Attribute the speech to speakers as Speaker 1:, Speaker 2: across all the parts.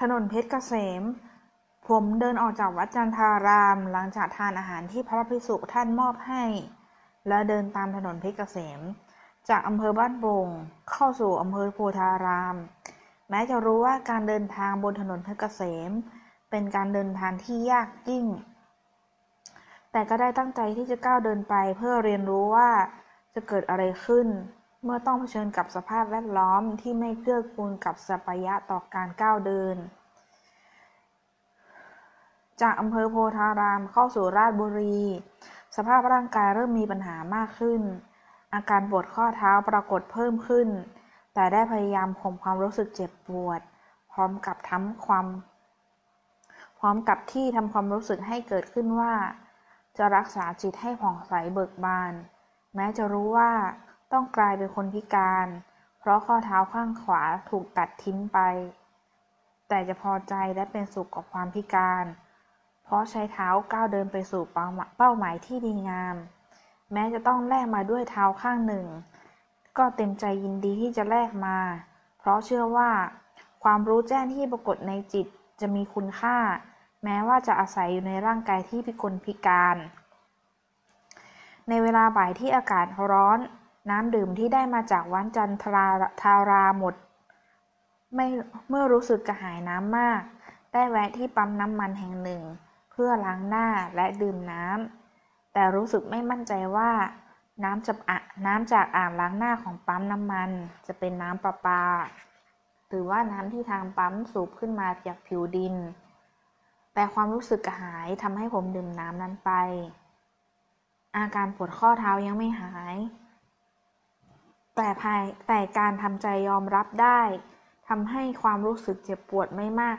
Speaker 1: ถนนเพชรเกษม ผมเดินออกจากวัดจันทาราม หลังจากทานอาหารที่พระภิกษุท่านมอบให้ และเดินตามถนนเพชรเกษม จากอำเภอบ้านโป่งเข้าสู่อำเภอโพธาราม แม้จะรู้ว่าการเดินทางบนถนนเพชรเกษม เป็นการเดินทางที่ยากยิ่ง แต่ก็ได้ตั้งใจที่จะก้าวเดินไปเพื่อเรียนรู้ว่าจะเกิดอะไรขึ้น เมื่อต้องเผชิญกับสภาพแวดล้อมที่ไม่เกื้อกูลกับสัพยะต่อการก้าวเดิน จากอำเภอโพธารามเข้าสู่ราชบุรี สภาพร่างกายเริ่มมีปัญหามากขึ้น อาการปวดข้อเท้าปรากฏเพิ่มขึ้น แต่ได้พยายามข่มความรู้สึกเจ็บปวด พร้อมกับทำความ พร้อมกับที่ทำความรู้สึกให้เกิดขึ้นว่า จะรักษาจิตให้ผ่องใสเบิกบาน แม้จะรู้ว่า ต้องกลายเป็นคนพิการ เพราะข้อเท้าข้างขวาถูกตัดทิ้งไป แต่จะพอใจและเป็นสุขกับความพิการ เพราะใช้เท้าก้าวเดินไปสู่เป้าหมายที่ดีงาม แม้จะต้องแลกมาด้วยเท้าข้างหนึ่ง ก็เต็มใจยินดีที่จะแลกมา เพราะเชื่อว่า ความรู้แจ้งที่ปรากฏในจิตจะมีคุณค่า แม้ว่าจะอาศัยอยู่ในร่างกายที่พิกลพิการ ในเวลาบ่ายที่อากาศร้อน น้ำดื่มที่ได้มาจากวัดจันทราทาราหมด ไม่เมื่อรู้สึกกระหายน้ำมาก ได้แวะที่ปั๊มน้ำมันแห่งหนึ่ง เพื่อล้างหน้าและดื่มน้ำแต่รู้สึกไม่มั่นใจว่า น้ำจากน้ำจากอ่างล้างหน้าของปั๊มน้ำมัน จะเป็นน้ำประปา หรือว่าน้ำที่ทางปั๊มสูบขึ้นมาจากผิวดิน แต่ความรู้สึกกระหายทำให้ผมดื่มน้ำนั้นไป อาการปวดข้อเท้ายังไม่หาย แต่ภายแต่การทำใจยอมรับได้ทำให้ความรู้สึกเจ็บปวดไม่มาก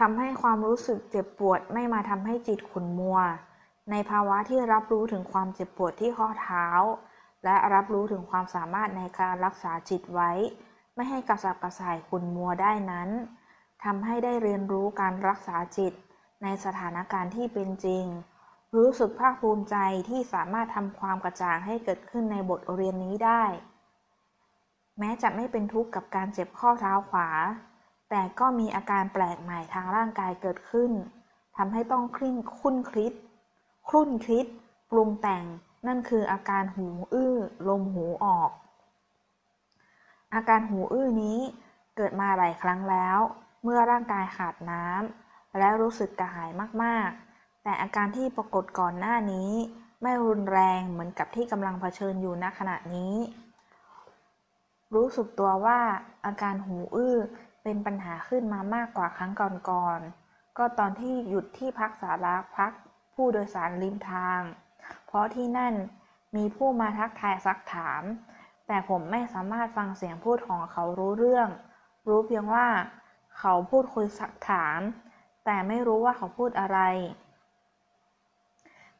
Speaker 1: ทำให้ความรู้สึกเจ็บปวดไม่มาทำให้จิตขุ่นมัว ในภาวะที่รับรู้ถึงความเจ็บปวดที่ข้อเท้า และรับรู้ถึงความสามารถในการรักษาจิตไว้ ไม่ให้กระสับกระส่ายขุ่นมัวได้นั้นทำให้ได้เรียนรู้การรักษาจิต ในสถานการณ์ที่เป็นจริง รู้สึกภาคภูมิใจที่สามารถทำความกระจ่างให้เกิดขึ้นในบทเรียนนี้ได้ แม้จะไม่เป็นทุกข์กับการเจ็บข้อเท้าขวา แต่ก็มีอาการแปลกใหม่ทางร่างกายเกิดขึ้นทำให้ต้องคลิ้นคุ้นคลิดคลุ่นคลิดปรุงแต่งนั่นคืออาการหูอื้อ ลมหูออก อาการหูอื้อนี้เกิดมาหลายครั้งแล้ว เมื่อร่างกายขาดน้ำและรู้สึกกระหายมากๆ แต่อาการที่ปรากฏก่อนหน้านี้ ไม่รุนแรงเหมือนกับที่กำลังเผชิญอยู่ณขณะนี้ รู้สึกตัวว่าอาการหูอื้อเป็นปัญหาขึ้นมามากกว่าครั้งก่อนๆ ก็ตอนที่หยุดที่พักสาระพักผู้โดยสารริมทาง เพราะที่นั่นมีผู้มาทักทายซักถาม แต่ผมไม่สามารถฟังเสียงพูดของเขารู้เรื่อง รู้เพียงว่าเขาพูดคุยสักถาม แต่ไม่รู้ว่าเขาพูดอะไร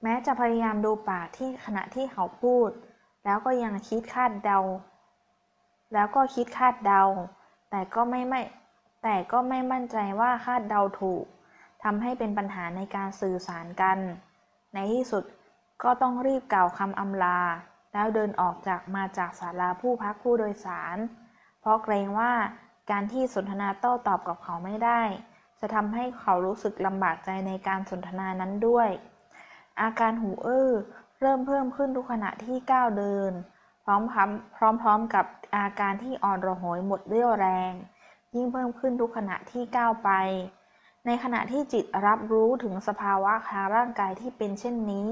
Speaker 1: แม้จะพยายามดูปากที่ขณะที่เขาพูด แล้วก็ยังคิดคาดเดา แล้วก็คิดคาดเดา แต่ก็ไม่ไม่ แต่ก็ไม่มั่นใจว่าคาดเดาถูกทำให้เป็นปัญหาในการสื่อสารกัน ในที่สุดก็ต้องรีบกล่าวคำอำลา แล้วเดินออกจากมาจากศาลาผู้พักผู้โดยสาร เพราะเกรงว่าการที่สนทนาโต้ตอบกับเขาไม่ได้ จะทำให้เขารู้สึกลำบากใจในการสนทนานั้นด้วย อาการหูอื้อเริ่มเพิ่มขึ้นทุกขณะที่ก้าวเดิน พร้อมพร้อมๆกับอาการที่อ่อนระหยหมดเรี่ยวแรง ยิ่งเพิ่มขึ้นทุกขณะที่ก้าวไป ในขณะที่จิตรับรู้ถึงสภาวะทางร่างกายที่เป็นเช่นนี้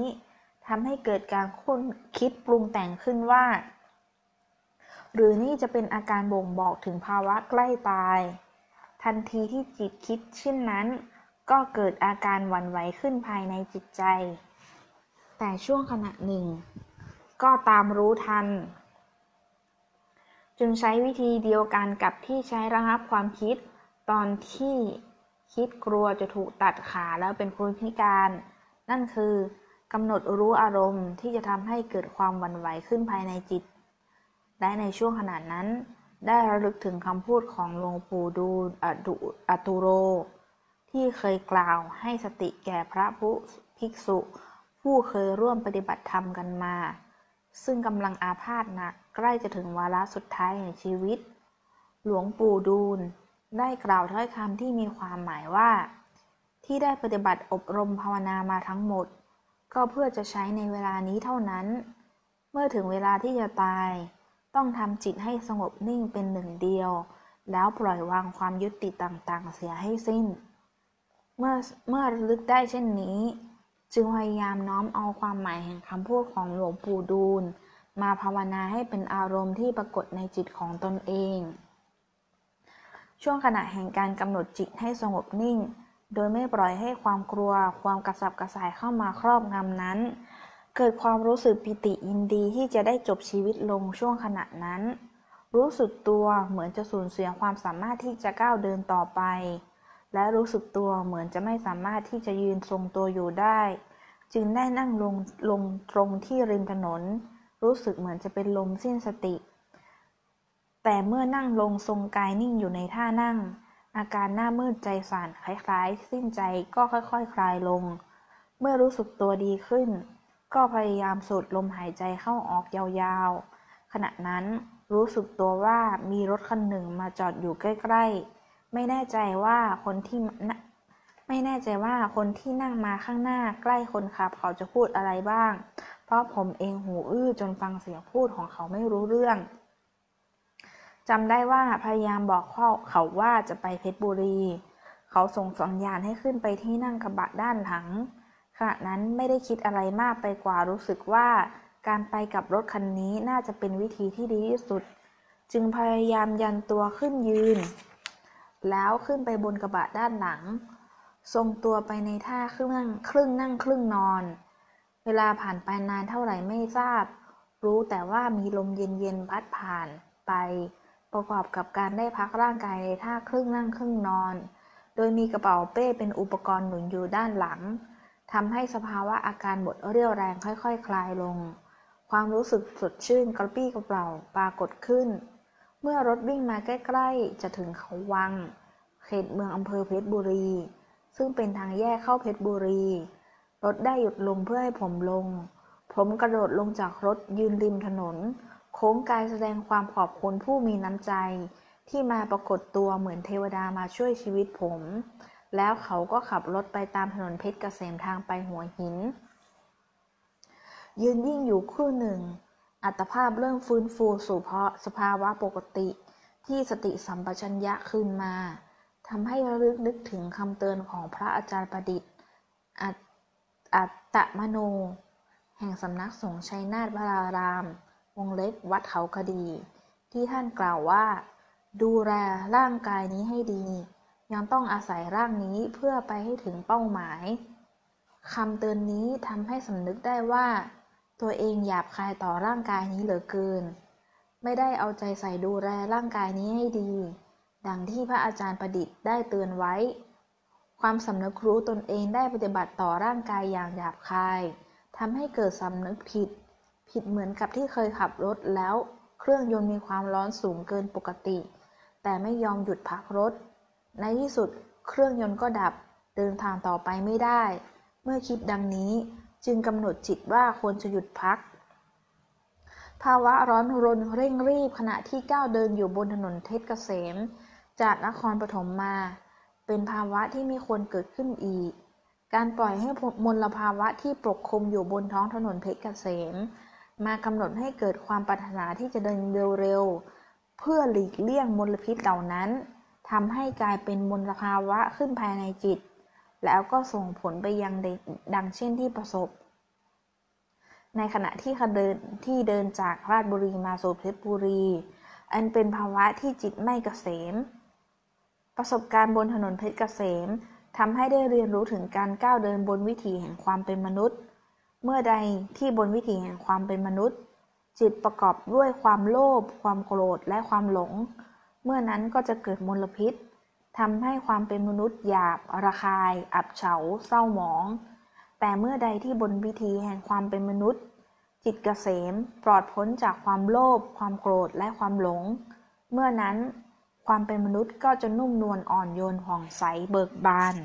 Speaker 1: ทำให้เกิดการคุ้นคิดปรุงแต่งขึ้นว่า หรือนี่จะเป็นอาการบ่งบอกถึงภาวะใกล้ตาย ทันทีที่จิตคิดเช่นนั้น ก็เกิดอาการหวั่นไหวขึ้นภายในจิตใจ แต่ช่วงขณะหนึ่ง ก็ตามรู้ทัน จึงใช้วิธีเดียวกันกับที่ใช้ระงับความคิด ตอนที่คิดกลัวจะถูกตัดขาแล้วเป็นคนพิการ นั่นคือกำหนดรู้อารมณ์ที่จะทำให้เกิดความวั่นไหวขึ้นภายในจิต และในช่วงขณะนั้น ได้ระลึกถึงคำพูดของหลวงปู่ดูอตุโร ที่เคยกล่าวให้สติแก่พระผู้ภิกษุ ผู้เคยร่วมปฏิบัติธรรมกันมา ซึ่งกำลังอาพาธหนักใกล้จะถึงวาระสุดท้ายแห่งชีวิต หลวงปู่ดูลได้กล่าวถ้อยคำที่มีความหมายว่า ที่ได้ปฏิบัติอบรมภาวนามาทั้งหมด ก็เพื่อจะใช้ในเวลานี้เท่านั้น เมื่อถึงเวลาที่จะตาย ต้องทำจิตให้สงบนิ่งเป็นหนึ่งเดียว แล้วปล่อยวางความยึดติดต่างๆ เสียให้สิ้น เมื่อเมื่อลึกได้เช่นนี้ จึงพยายามน้อมเอาความหมายแห่งคำพูดของหลวงปู่ดูล มาภาวนาให้เป็นอารมณ์ที่ปรากฏในจิตของตนเอง ช่วงขณะแห่งการกำหนดจิตให้สงบนิ่ง โดยไม่ปล่อยให้ความกลัว ความกระสับกระส่ายเข้ามาครอบงำนั้น เกิดความรู้สึกปิติยินดีที่จะได้จบชีวิตลงช่วงขณะนั้น รู้สึกตัวเหมือนจะสูญเสียความสามารถที่จะก้าวเดินต่อไป และรู้สึกตัวเหมือนจะไม่สามารถที่จะยืนทรงตัวอยู่ได้ จึงได้นั่งลงลงตรงที่ริมถนน รู้สึกเหมือนจะเป็นลมสิ้นสติ แต่เมื่อนั่งลงทรงกายนิ่งอยู่ในท่านั่ง อาการหน้ามืดใจสั่นคล้ายๆ สิ้นใจก็ค่อยๆคคลายลง เมื่อรู้สึกตัวดีขึ้น ก็พยายามสูดลมหายใจเข้าออกยาวๆ ขณะนั้นรู้สึกตัวว่ามีรถคันหนึ่งมาจอดอยู่ใกล้ ๆ ไม่แน่ใจว่าคนที่ไม่แน่ใจว่าคนที่นั่งมาข้างหน้าใกล้คนขับเขาจะพูดอะไรบ้าง เพราะผมเองหูอื้อจนฟังเสียงพูดของเขาไม่รู้เรื่องจำได้ว่าพยายามบอกเขาว่าจะไปเพชรบุรี เขาส่งสัญญาณให้ขึ้นไปที่นั่งกระบะด้านหลังขณะนั้นไม่ได้คิดอะไรมากไปกว่ารู้สึกว่า การไปกับรถคันนี้น่าจะเป็นวิธีที่ดีที่สุด จึงพยายามยันตัวขึ้นยืน แล้วขึ้นไปบนกระบะด้านหลัง ทรงตัวไปในท่าครึ่งนั่งครึ่งนั่งครึ่งนอน เวลาผ่านไปนานเท่าไหร่ไม่ทราบ รู้แต่ว่ามีลมเย็นๆพัดผ่านไป ประกอบกับการได้พักร่างกายในท่าครึ่งนั่งครึ่งนอน โดยมีกระเป๋าเป้เป็นอุปกรณ์หนุนอยู่ด้านหลังทำให้สภาวะอาการหมดเรี่ยวแรงค่อยๆคคลายลง ความรู้สึกสดชื่นกระปี้กระเป๋าปรากฏขึ้น เมื่อรถวิ่งมาใกล้ๆ จะถึงเขาวัง เขตเมืองอำเภอเพชรบุรี ซึ่งเป็นทางแยกเข้าเพชรบุรี รถได้หยุดลงเพื่อให้ผมลง ผมกระโดดลงจากรถยืนริมถนน โค้งกายแสดงความขอบคุณผู้มีน้ำใจ ที่มาปรากฏตัวเหมือนเทวดามาช่วยชีวิตผม แล้วเขาก็ขับรถไปตามถนนเพชรเกษมทางไปหัวหิน ยืนยิ่งอยู่ครู่หนึ่ง อัตภาพเริ่มฟื้นฟูสู่เพาะสภาวะปกติ ที่สติสัมปชัญญะขึ้นมาทำให้ระลึกนึกถึงคำเตือนของพระอาจารย์ประดิษฐ์อัตตมโน แห่งสำนักสงฆ์ชัยนาทวราราม วงเล็บวัดเขาคดี ที่ท่านกล่าวว่า ดูแลร่างกายนี้ให้ดี ยังต้องอาศัยร่างนี้เพื่อไปให้ถึงเป้าหมายคำเตือนนี้ทำให้สำนึกได้ว่า ตัวเองหยาบคายต่อร่างกายนี้เหลือเกิน ไม่ได้เอาใจใส่ดูแลร่างกายนี้ให้ดี ดังที่พระอาจารย์ประดิษฐ์ได้เตือนไว้ ความสำนึกรู้ตนเองได้ปฏิบัติต่อร่างกายอย่างหยาบคายทำให้เกิดสำนึกผิด ผิดเหมือนกับที่เคยขับรถแล้ว เครื่องยนต์มีความร้อนสูงเกินปกติ แต่ไม่ยอมหยุดพักรถ ในที่สุดเครื่องยนต์ก็ดับเดินทางต่อไปไม่ได้ เมื่อคิดดังนี้ จึงกำหนดจิตว่าควรจะหยุดพัก ภาวะร้อนรนเร่งรีบขณะที่ก้าวเดินอยู่บนถนนเทศเกษม จากนครปฐมมา เป็นภาวะที่ไม่ควรเกิดขึ้นอีก การปล่อยให้มลภาวะที่ปกคลุมอยู่บนท้องถนนเพชรเกษม มากำหนดให้เกิดความปรารถนาที่จะเดินเร็วๆเพื่อหลีกเลี่ยงมลพิษเหล่านั้นทำให้กลายเป็นมลภาวะขึ้นภายในจิต แล้วก็ส่งผลไปยังดังเช่นที่ประสบ ในขณะที่เดินที่เดินจากราชบุรีมาสู่เพชรบุรี อันเป็นภาวะที่จิตไม่เกษม ประสบการณ์บนถนนเพชรเกษมทำให้ได้เรียนรู้ถึงการก้าวเดินบนวิถีแห่งความเป็นมนุษย์ เมื่อใดที่บนวิถีแห่งความเป็นมนุษย์ จิตประกอบด้วยความโลภความโกรธและความหลง เมื่อนั้นก็จะเกิดมลพิษ ทำให้ความเป็นมนุษย์หยาบ ระคาย อับเฉา เศร้าหมอง แต่เมื่อใดที่บนวิธีแห่งความเป็นมนุษย์ จิตเกษมปลอดพ้นจากความโลภความโกรธและความหลง เมื่อนั้นความเป็นมนุษย์ก็จะนุ่มนวลอ่อนโยนผ่องใสเบิกบาน